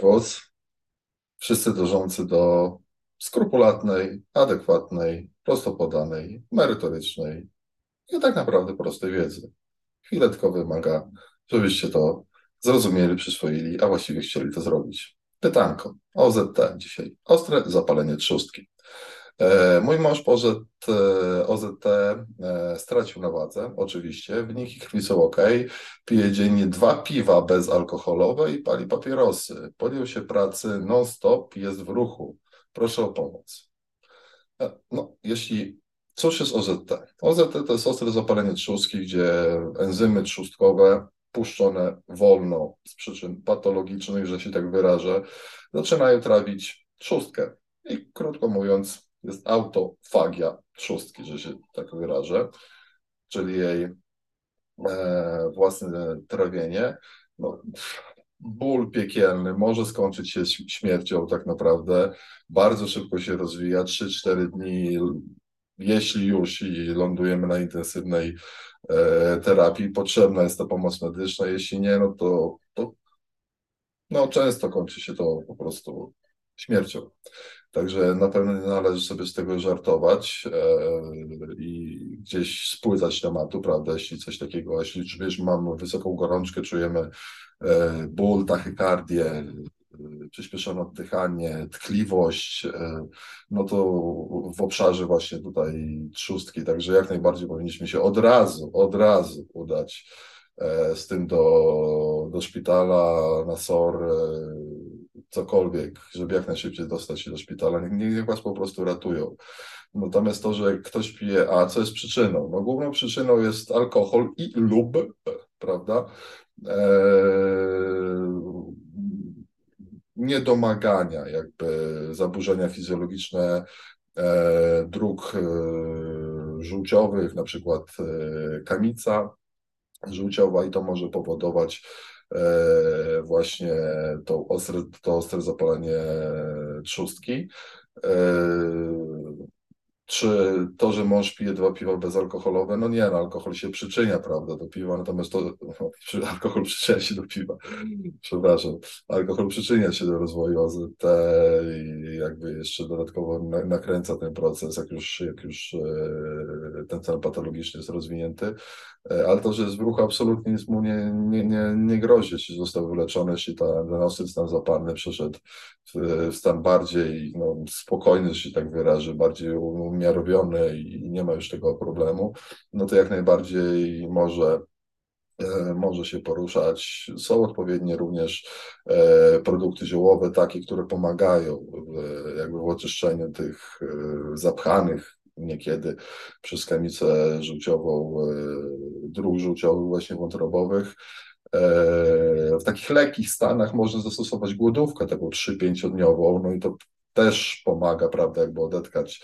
głos, wszyscy dążący do skrupulatnej, adekwatnej, prosto podanej, merytorycznej i tak naprawdę prostej wiedzy. Chwilę tylko wymaga, żebyście to zrozumieli, przyswoili, a właściwie chcieli to zrobić. Pytanko. OZT dzisiaj. Ostre zapalenie trzustki. E, mój mąż poszedł e, OZT, e, stracił na wadze, oczywiście, wyniki krwi są ok, pije dziennie dwa piwa bezalkoholowe i pali papierosy. Podjął się pracy non-stop, jest w ruchu. Proszę o pomoc. No, jeśli cóż jest OZT? OZT to jest ostre zapalenie trzustki, gdzie enzymy trzustkowe puszczone wolno z przyczyn patologicznych, że się tak wyrażę, zaczynają trawić trzustkę. I krótko mówiąc, jest autofagia trzustki, że się tak wyrażę, czyli jej e, własne trawienie. No, ból piekielny może skończyć się śmiercią tak naprawdę. Bardzo szybko się rozwija, 3-4 dni, jeśli już i lądujemy na intensywnej e, terapii, potrzebna jest ta pomoc medyczna, jeśli nie, no to, to no, często kończy się to po prostu śmiercią. Także na pewno nie należy sobie z tego żartować e, i gdzieś spłycać tematu, prawda? Jeśli coś takiego, jeśli czujesz, mamy wysoką gorączkę, czujemy e, ból, tachykardię, e, przyspieszone oddychanie, tkliwość, no to w obszarze właśnie tutaj trzustki, także jak najbardziej powinniśmy się od razu, od razu udać z tym do, do szpitala, na SOR, cokolwiek, żeby jak najszybciej dostać się do szpitala. Niech, niech was po prostu ratują. Natomiast to, że ktoś pije, a co jest przyczyną? No główną przyczyną jest alkohol i lub, prawda? Eee, niedomagania, jakby zaburzenia fizjologiczne e, dróg e, żółciowych, na przykład e, kamica żółciowa i to może powodować właśnie to ostre, to ostre zapalenie trzustki. Czy to, że mąż pije dwa piwa bezalkoholowe? No nie, no, alkohol się przyczynia, prawda, do piwa, natomiast to, no, alkohol przyczynia się do piwa, przepraszam, alkohol przyczynia się do rozwoju AZT i jakby jeszcze dodatkowo nakręca ten proces, jak już, jak już e, ten stan patologiczny jest rozwinięty, e, ale to, że jest w ruchu absolutnie nic mu nie, nie, nie, nie grozi, jeśli został wyleczony, jeśli ten ostry stan zapalny przeszedł w, w stan bardziej no, spokojny, jeśli tak wyrażę, bardziej umiarowiony i nie ma już tego problemu, no to jak najbardziej może e, może się poruszać. Są odpowiednie również e, produkty ziołowe, takie, które pomagają w, jakby w oczyszczeniu tych e, zapchanych niekiedy przez kamicę żółciową, dróg żółciowych właśnie wątrobowych. W takich lekkich stanach można zastosować głodówkę taką 3-5-dniową, no i to też pomaga, prawda, jakby odetkać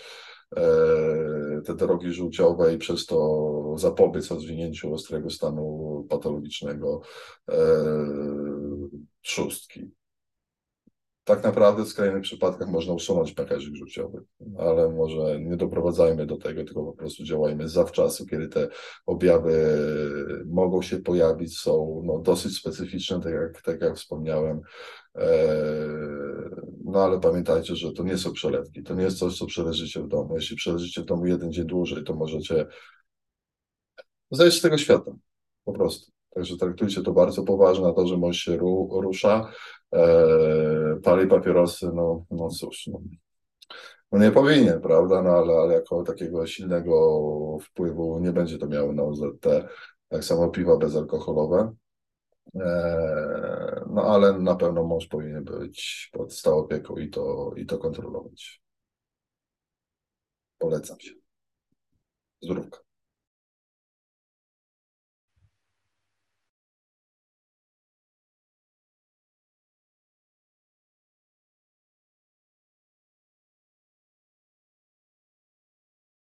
te drogi żółciowe i przez to zapobiec rozwinięciu ostrego stanu patologicznego e, trzustki. Tak naprawdę w skrajnych przypadkach można usunąć pęcherzyk żółciowy, ale może nie doprowadzajmy do tego, tylko po prostu działajmy zawczasu, kiedy te objawy mogą się pojawić, są no, dosyć specyficzne, tak jak, tak jak wspomniałem, Eee, no ale pamiętajcie, że to nie są przelewki, to nie jest coś, co przeleżycie w domu. Jeśli przeleżycie w domu jeden dzień dłużej, to możecie zejść z tego świata, po prostu. Także traktujcie to bardzo poważnie, to, że mąż się ru, rusza, e, pali papierosy, no, no cóż, no, no nie powinien, prawda, no ale, ale jako takiego silnego wpływu nie będzie to miało na OZT. Tak samo piwa bezalkoholowe. E, no ale na pewno mąż powinien być pod stałą opieką i to, i to kontrolować. Polecam się. Zdrówka.